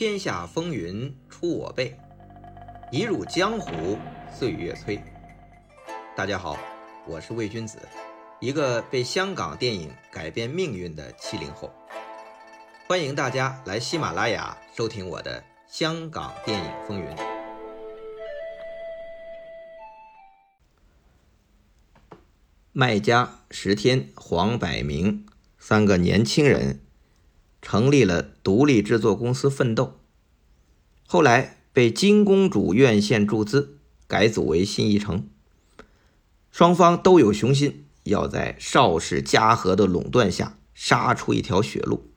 天下风云出我辈，一入江湖岁月催。大家好，我是魏君子，一个被香港电影改变命运的七零后。欢迎大家来喜马拉雅收听我的《香港电影风云》。麦家、石天、黄百鸣三个年轻人。成立了独立制作公司奋斗，后来被金公主院线注资改组为新艺城。双方都有雄心，要在邵氏嘉禾的垄断下杀出一条血路。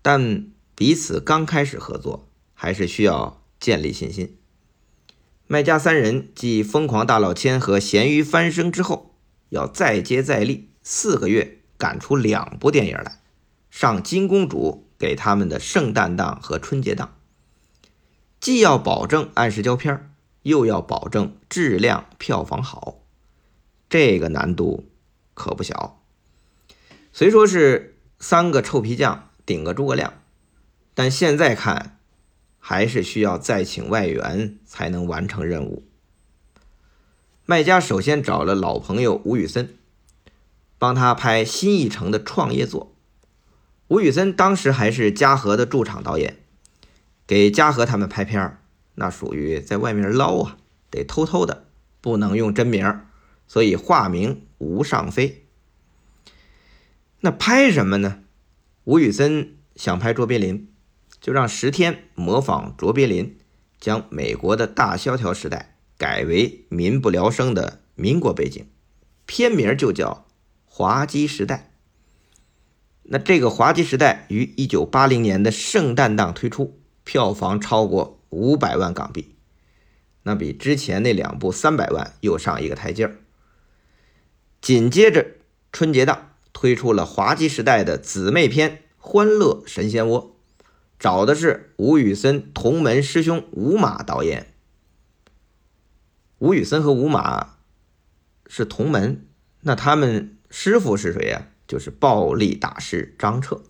但彼此刚开始合作，还是需要建立信心。麦家三人继《疯狂大老千》和《咸鱼翻身》之后，要再接再厉，四个月赶出两部电影来。上金公主给他们的圣诞档和春节档，既要保证按时交片又要保证质量票房好，这个难度可不小。虽说是三个臭皮匠顶个诸葛亮，但现在看还是需要再请外援才能完成任务。卖家首先找了老朋友吴宇森，帮他拍新艺城的创业作。吴宇森当时还是嘉禾的驻场导演，给嘉禾他们拍片儿，那属于在外面捞啊，得偷偷的，不能用真名，所以化名吴尚飞。那拍什么呢？吴宇森想拍卓别林，就让石天模仿卓别林，将美国的大萧条时代改为民不聊生的民国背景，片名就叫《滑稽时代》。那这个滑稽时代于一九八零年的圣诞档推出，票房超过五百万港币，那比之前那两部三百万又上一个台阶儿。紧接着春节档推出了滑稽时代的姊妹篇《欢乐神仙窝》，找的是吴宇森同门师兄吴马导演。吴宇森和吴马是同门，那他们师傅是谁呀？就是暴力大师张彻，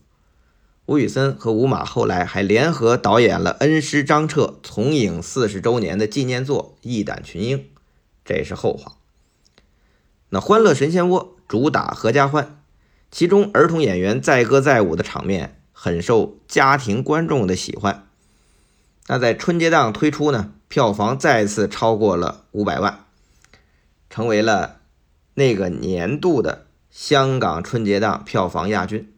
吴宇森和吴马后来还联合导演了恩师张彻从影四十周年的纪念作《义胆群英》，这是后话。那《欢乐神仙窝》主打合家欢，其中儿童演员载歌载舞的场面很受家庭观众的喜欢。那在春节档推出呢，票房再次超过了五百万，成为了那个年度的。香港春节档票房亚军，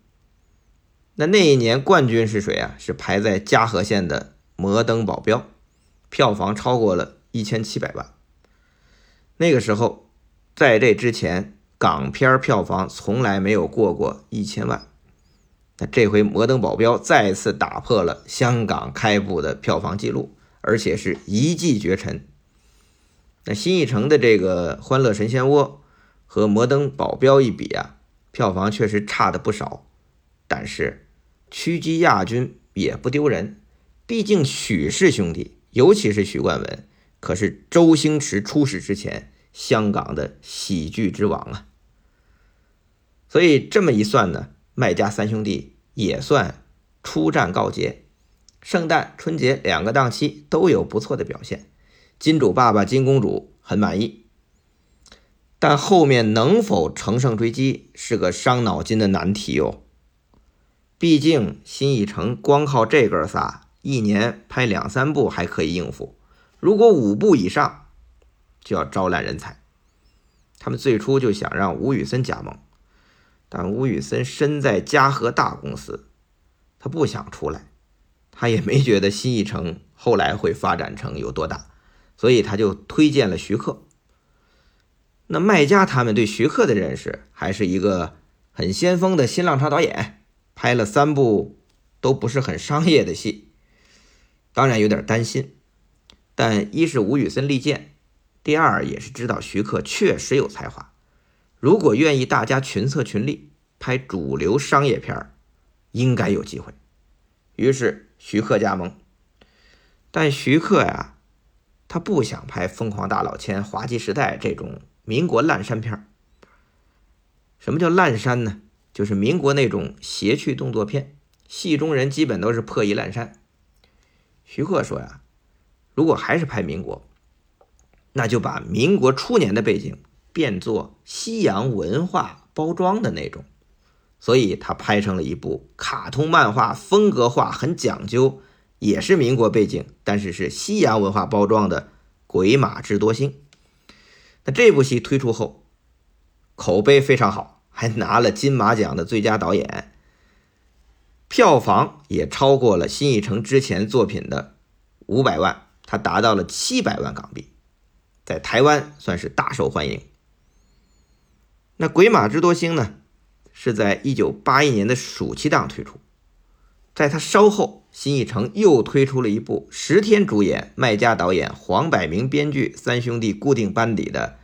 那那一年冠军是谁啊？是排在嘉禾县的《摩登保镖》，票房超过了一千七百万。那个时候，在这之前，港片票房从来没有过过一千万。那这回《摩登保镖》再次打破了香港开埠的票房记录，而且是一骑绝尘。那新艺城的这个《欢乐神仙窝》。和摩登保镖一比啊，票房确实差的不少，但是屈居亚军也不丢人。毕竟许氏兄弟，尤其是许冠文，可是周星驰出世之前香港的喜剧之王啊。所以这么一算呢，麦家三兄弟也算出战告捷，圣诞、春节两个档期都有不错的表现，金主爸爸、金公主很满意。但后面能否乘胜追击是个伤脑筋的难题哟。毕竟新艺城光靠这哥仨，一年拍两三部还可以应付，如果五部以上，就要招揽人才。他们最初就想让吴宇森加盟，但吴宇森身在嘉禾大公司，他不想出来，他也没觉得新艺城后来会发展成有多大，所以他就推荐了徐克。那麦家他们对徐克的认识还是一个很先锋的新浪潮导演，拍了三部都不是很商业的戏，当然有点担心。但一是吴宇森力荐，第二也是知道徐克确实有才华，如果愿意大家群策群力拍主流商业片应该有机会。于是徐克加盟，但徐克呀，他不想拍《疯狂大老千》《滑稽时代》这种。民国烂山片，什么叫烂山呢？就是民国那种邪趣动作片，戏中人基本都是破衣烂衫，徐克说呀，如果还是拍民国，那就把民国初年的背景变作西洋文化包装的那种，所以他拍成了一部卡通漫画，风格化很讲究，也是民国背景，但是是西洋文化包装的《鬼马智多星》。那这部戏推出后，口碑非常好，还拿了金马奖的最佳导演。票房也超过了新艺城之前作品的五百万，它达到了七百万港币，在台湾算是大受欢迎。那《鬼马之多星》呢，是在一九八一年的暑期档推出，在它稍后，新艺城又推出了一部十天主演、麦家导演、黄百鸣编剧、三兄弟固定班底的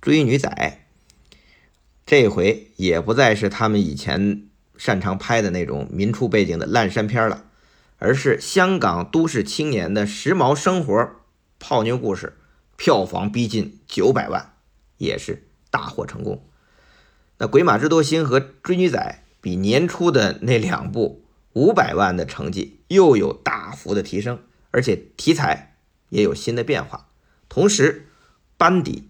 《追女仔》，这回也不再是他们以前。擅长拍的那种民初背景的烂山片了，而是香港都市青年的时髦生活泡妞故事，票房逼近九百万，也是大获成功。那《鬼马之多星》和《追女仔》比年初的那两部五百万的成绩又有大幅的提升，而且题材也有新的变化，同时班底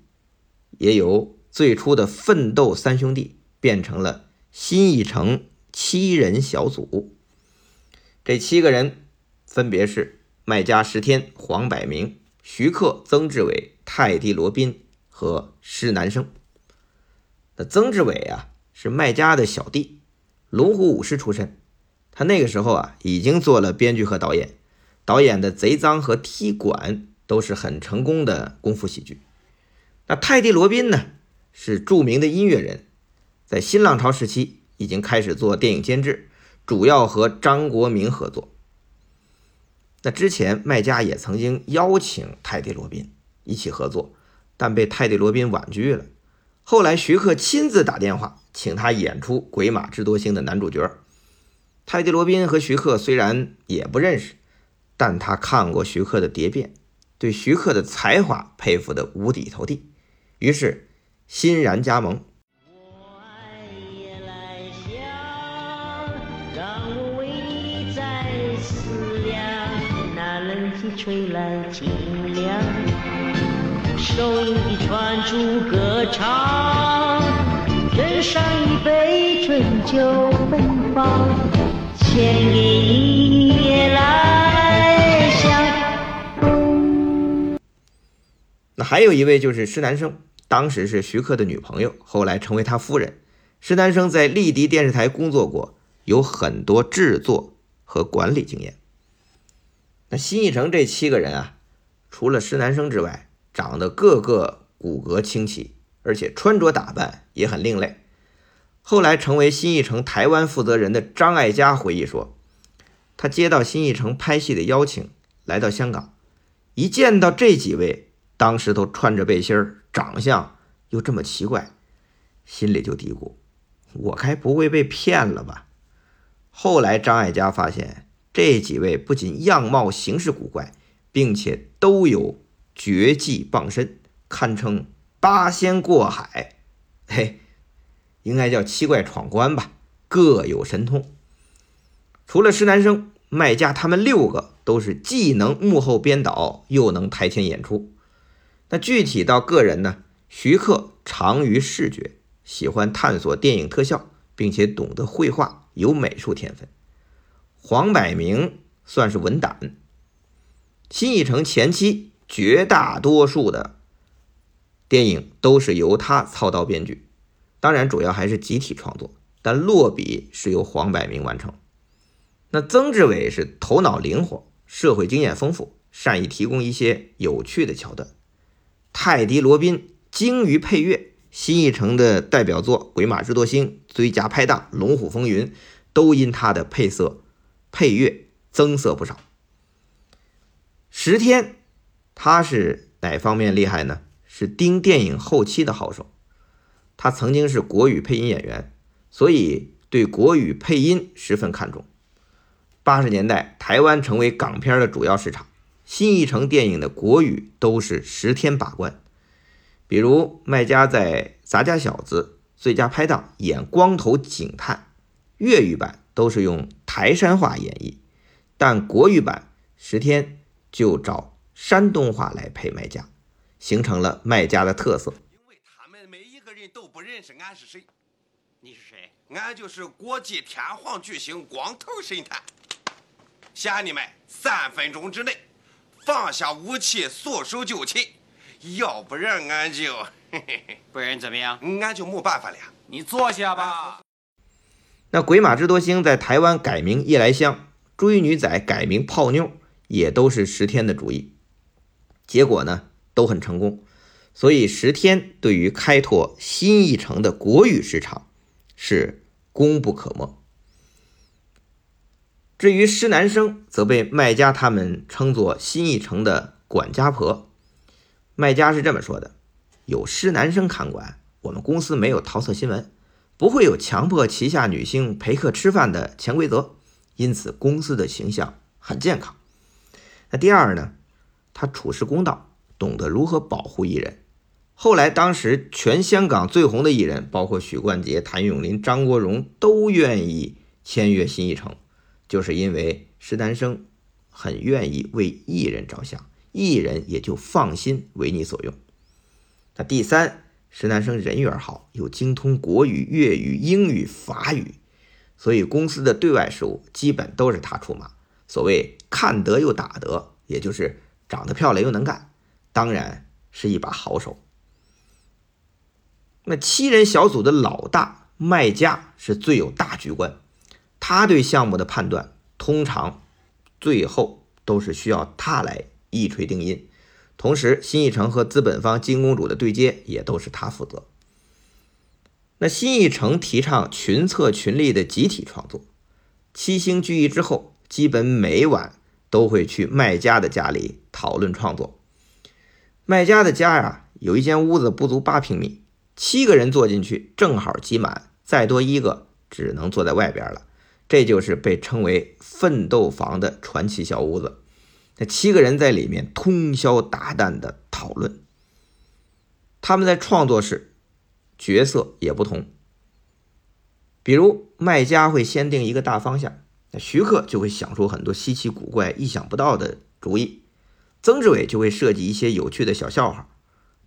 也由最初的奋斗三兄弟变成了新一城。七人小组，这七个人分别是麦家石天、黄百鸣、徐克、曾志伟、泰迪罗宾和施南生。那曾志伟啊，是麦家的小弟，龙虎武师出身。他那个时候啊，已经做了编剧和导演，导演的《贼赃》和《踢馆》都是很成功的功夫喜剧。那泰迪罗宾呢，是著名的音乐人，在新浪潮时期。已经开始做电影监制，主要和张国明合作。那之前麦家也曾经邀请泰迪罗宾一起合作，但被泰迪罗宾婉拒了。后来徐克亲自打电话请他演出《鬼马智多星》的男主角。泰迪罗宾和徐克虽然也不认识，但他看过徐克的蝶变，对徐克的才华佩服得五体投地，于是欣然加盟。吹来清凉，手里传出歌唱，斟上一杯醇酒芬芳，那还有一位就是施南生，当时是徐克的女朋友，后来成为他夫人。施南生在丽迪电视台工作过，有很多制作和管理经验。那新艺城这七个人啊，除了施南生之外，长得个个骨骼清奇，而且穿着打扮也很另类。后来成为新艺城台湾负责人的张艾嘉回忆说，他接到新艺城拍戏的邀请，来到香港，一见到这几位，当时都穿着背心儿，长相又这么奇怪，心里就嘀咕：我该不会被骗了吧？后来张艾嘉发现。这几位不仅样貌形式古怪，并且都有绝技傍身，堪称八仙过海，嘿，应该叫七怪闯关吧，各有神通。除了施南生、麦家，他们六个都是既能幕后编导，又能台前演出。那具体到个人呢？徐克长于视觉，喜欢探索电影特效，并且懂得绘画，有美术天分。黄百鸣算是文胆，新艺城前期绝大多数的电影都是由他操刀编剧，当然主要还是集体创作，但落笔是由黄百鸣完成。那曾志伟是头脑灵活，社会经验丰富，善于提供一些有趣的桥段。泰迪罗宾精于配乐，新艺城的代表作《鬼马智多星》最佳拍档《龙虎风云》都因他的配色。配乐增色不少。石天，他是哪方面厉害呢？是盯电影后期的好手。他曾经是国语配音演员，所以对国语配音十分看重。八十年代，台湾成为港片的主要市场，新艺城电影的国语都是石天把关。比如麦家在《杂家小子》最佳拍档演光头警探，粤语版都是用。台山话演绎，但国语版十天就找山东话来配卖家，形成了卖家的特色。因为他们每一个人都不认识俺是谁。你是谁？俺就是国际天皇巨星光头神探。限你们三分钟之内放下武器，束手就擒，要不然俺就，嘿嘿嘿不然怎么样？俺就没办法了。你坐下吧。那鬼马智多星在台湾改名夜来香，追女仔改名泡妞，也都是十天的主意。结果呢，都很成功。所以十天对于开拓新一城的国语市场是功不可没。至于施南生，则被卖家他们称作新一城的管家婆。卖家是这么说的：“有施南生看管，我们公司没有桃色新闻，不会有强迫旗下女星陪客吃饭的潜规则，因此公司的形象很健康。那第二呢，他处事公道，懂得如何保护艺人。后来，当时全香港最红的艺人，包括许冠杰、谭咏麟、张国荣，都愿意签约新艺城。”就是因为施南生很愿意为艺人着想，艺人也就放心为你所用。那第三，施南生人缘好，又精通国语、粤语、英语、法语，所以公司的对外事务基本都是他出马。所谓看得又打得，也就是长得漂亮又能干，当然是一把好手。那七人小组的老大卖家是最有大局观。他对项目的判断，通常最后都是需要他来一锤定音。同时，新艺城和资本方金公主的对接也都是他负责。那新艺城提倡群策群力的集体创作，七星聚义之后，基本每晚都会去卖家的家里讨论创作。卖家的家呀，有一间屋子不足八平米，七个人坐进去正好挤满，再多一个只能坐在外边了。这就是被称为“奋斗房”的传奇小屋子，那七个人在里面通宵达旦的讨论。他们在创作时角色也不同，比如卖家会先定一个大方向，那徐克就会想出很多稀奇古怪、意想不到的主意；曾志伟就会设计一些有趣的小笑话；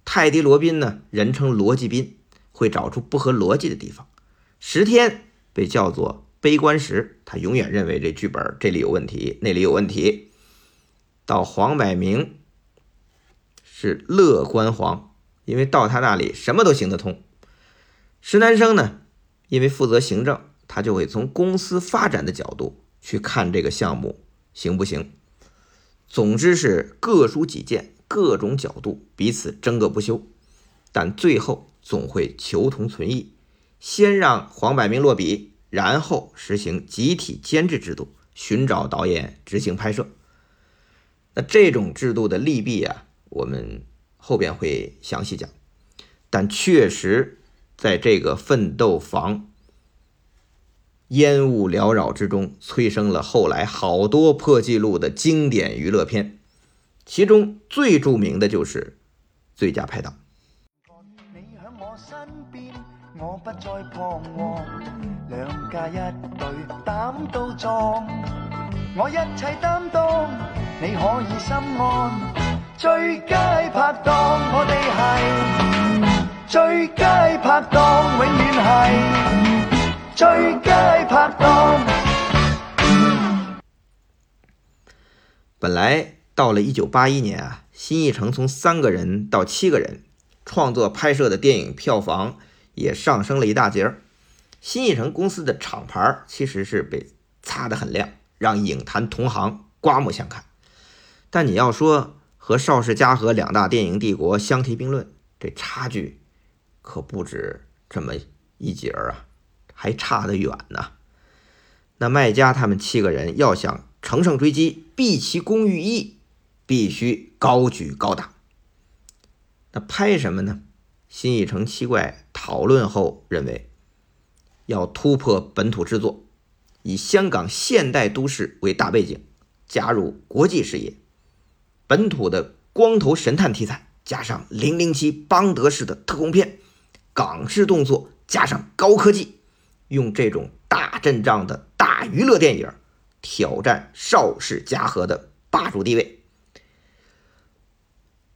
泰迪罗宾呢，人称逻辑宾，会找出不合逻辑的地方；十天被叫做。悲观时，他永远认为这剧本这里有问题，那里有问题。到黄百鸣是乐观黄，因为到他那里什么都行得通。石南生呢，因为负责行政，他就会从公司发展的角度去看这个项目行不行。总之是各抒己见，各种角度彼此争个不休，但最后总会求同存异。先让黄百鸣落笔。然后实行集体监制制度，寻找导演执行拍摄。那这种制度的利弊啊，我们后边会详细讲。但确实在这个奋斗房烟雾缭绕之中，催生了后来好多破纪录的经典娱乐片，其中最著名的就是《最佳拍档》。我不再彷徨，两家一对胆都壮，我一切担当，你可以心安。最佳拍档，我哋系最佳拍档，永远系最佳拍档。本来到了一九八一年啊，新艺城从三个人到七个人，创作拍摄的电影票房。也上升了一大截儿，新艺城公司的厂牌其实是被擦得很亮，让影坛同行刮目相看。但你要说和邵氏嘉禾两大电影帝国相提并论，这差距可不止这么一截儿啊，还差得远呢。那卖家他们七个人要想乘胜追击，毕其功于一，必须高举高打。那拍什么呢？新艺城七怪讨论后认为，要突破本土制作，以香港现代都市为大背景，加入国际视野，本土的光头神探题材，加上零零七邦德式的特工片，港式动作加上高科技，用这种大阵仗的大娱乐电影挑战邵氏嘉禾的霸主地位。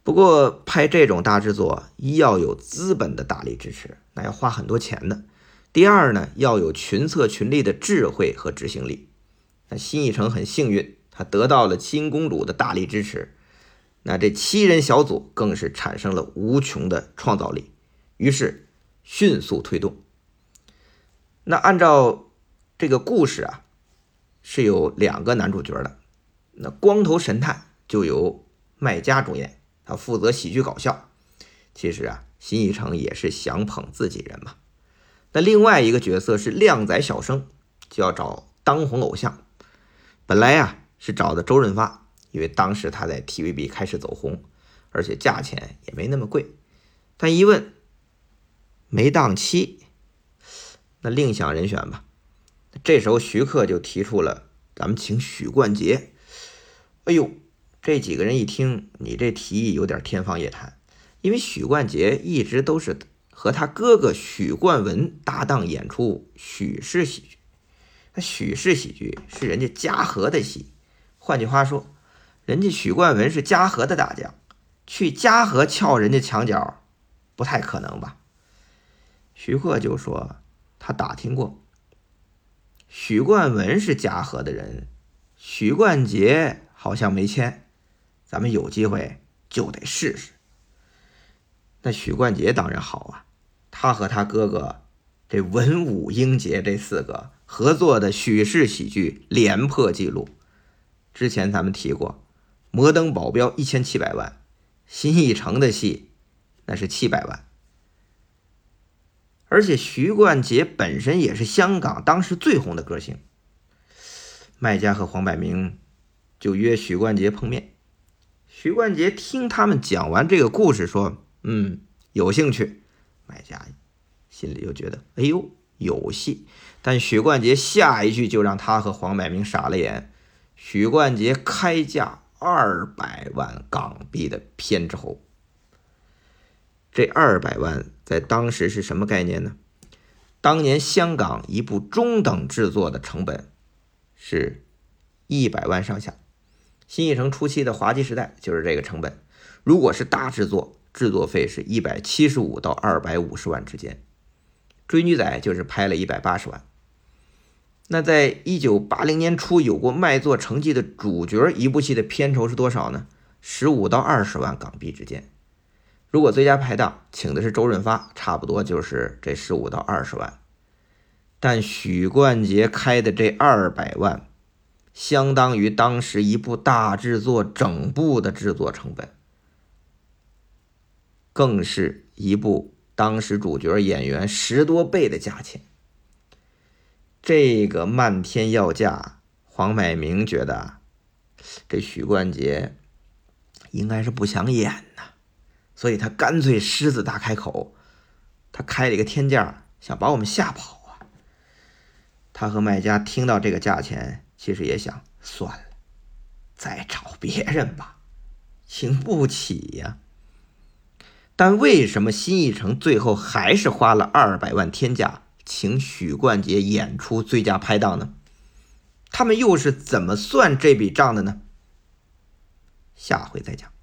不过拍这种大制作，一要有资本的大力支持，那要花很多钱的；第二呢，要有群策群力的智慧和执行力。那新艺城很幸运，他得到了新公主的大力支持。那这七人小组更是产生了无穷的创造力，于是迅速推动。那按照这个故事啊，是有两个男主角的。那光头神探就由麦家主演。他负责喜剧搞笑，其实啊，新艺城也是想捧自己人嘛。那另外一个角色是靓仔小生，就要找当红偶像。本来呀是找的周润发，因为当时他在 TVB 开始走红，而且价钱也没那么贵。但一问没档期，那另想人选吧。这时候徐克就提出了，咱们请许冠杰。哎呦！这几个人一听，你这提议有点天方夜谭，因为许冠杰一直都是和他哥哥许冠文搭档演出许氏喜剧，那许氏喜剧是人家嘉禾的戏，换句话说，人家许冠文是嘉禾的大将，去嘉禾撬人家墙角，不太可能吧？徐克就说他打听过，许冠文是嘉禾的人，许冠杰好像没签。咱们有机会就得试试。那许冠杰当然好啊，他和他哥哥这文武英杰这四个合作的许氏喜剧连破纪录。之前咱们提过，《摩登保镖》一千七百万，新艺城的戏那是七百万。而且许冠杰本身也是香港当时最红的歌星。麦家和黄百鸣就约许冠杰碰面。徐冠杰听他们讲完这个故事，说：“嗯，有兴趣。”买家心里就觉得：“哎呦，有戏。”但许冠杰下一句就让他和黄百鸣傻了眼。许冠杰开价二百万港币的片酬，这二百万在当时是什么概念呢？当年香港一部中等制作的成本是一百万上下。新艺城初期的滑稽时代就是这个成本。如果是大制作，制作费是一百七十五到二百五十万之间。追女仔就是拍了一百八十万。那在一九八零年初有过卖座成绩的主角，一部戏的片酬是多少呢？十五到二十万港币之间。如果最佳拍档请的是周润发，差不多就是这十五到二十万。但许冠杰开的这二百万。相当于当时一部大制作整部的制作成本，更是一部当时主角演员十多倍的价钱。这个漫天要价，黄百鸣觉得这许冠杰应该是不想演呐，所以他干脆狮子大开口，他开了一个天价，想把我们吓跑啊。他和卖家听到这个价钱。其实也想算了，再找别人吧，请不起呀。但为什么新艺城最后还是花了二百万天价请许冠杰演出最佳拍档呢？他们又是怎么算这笔账的呢？下回再讲。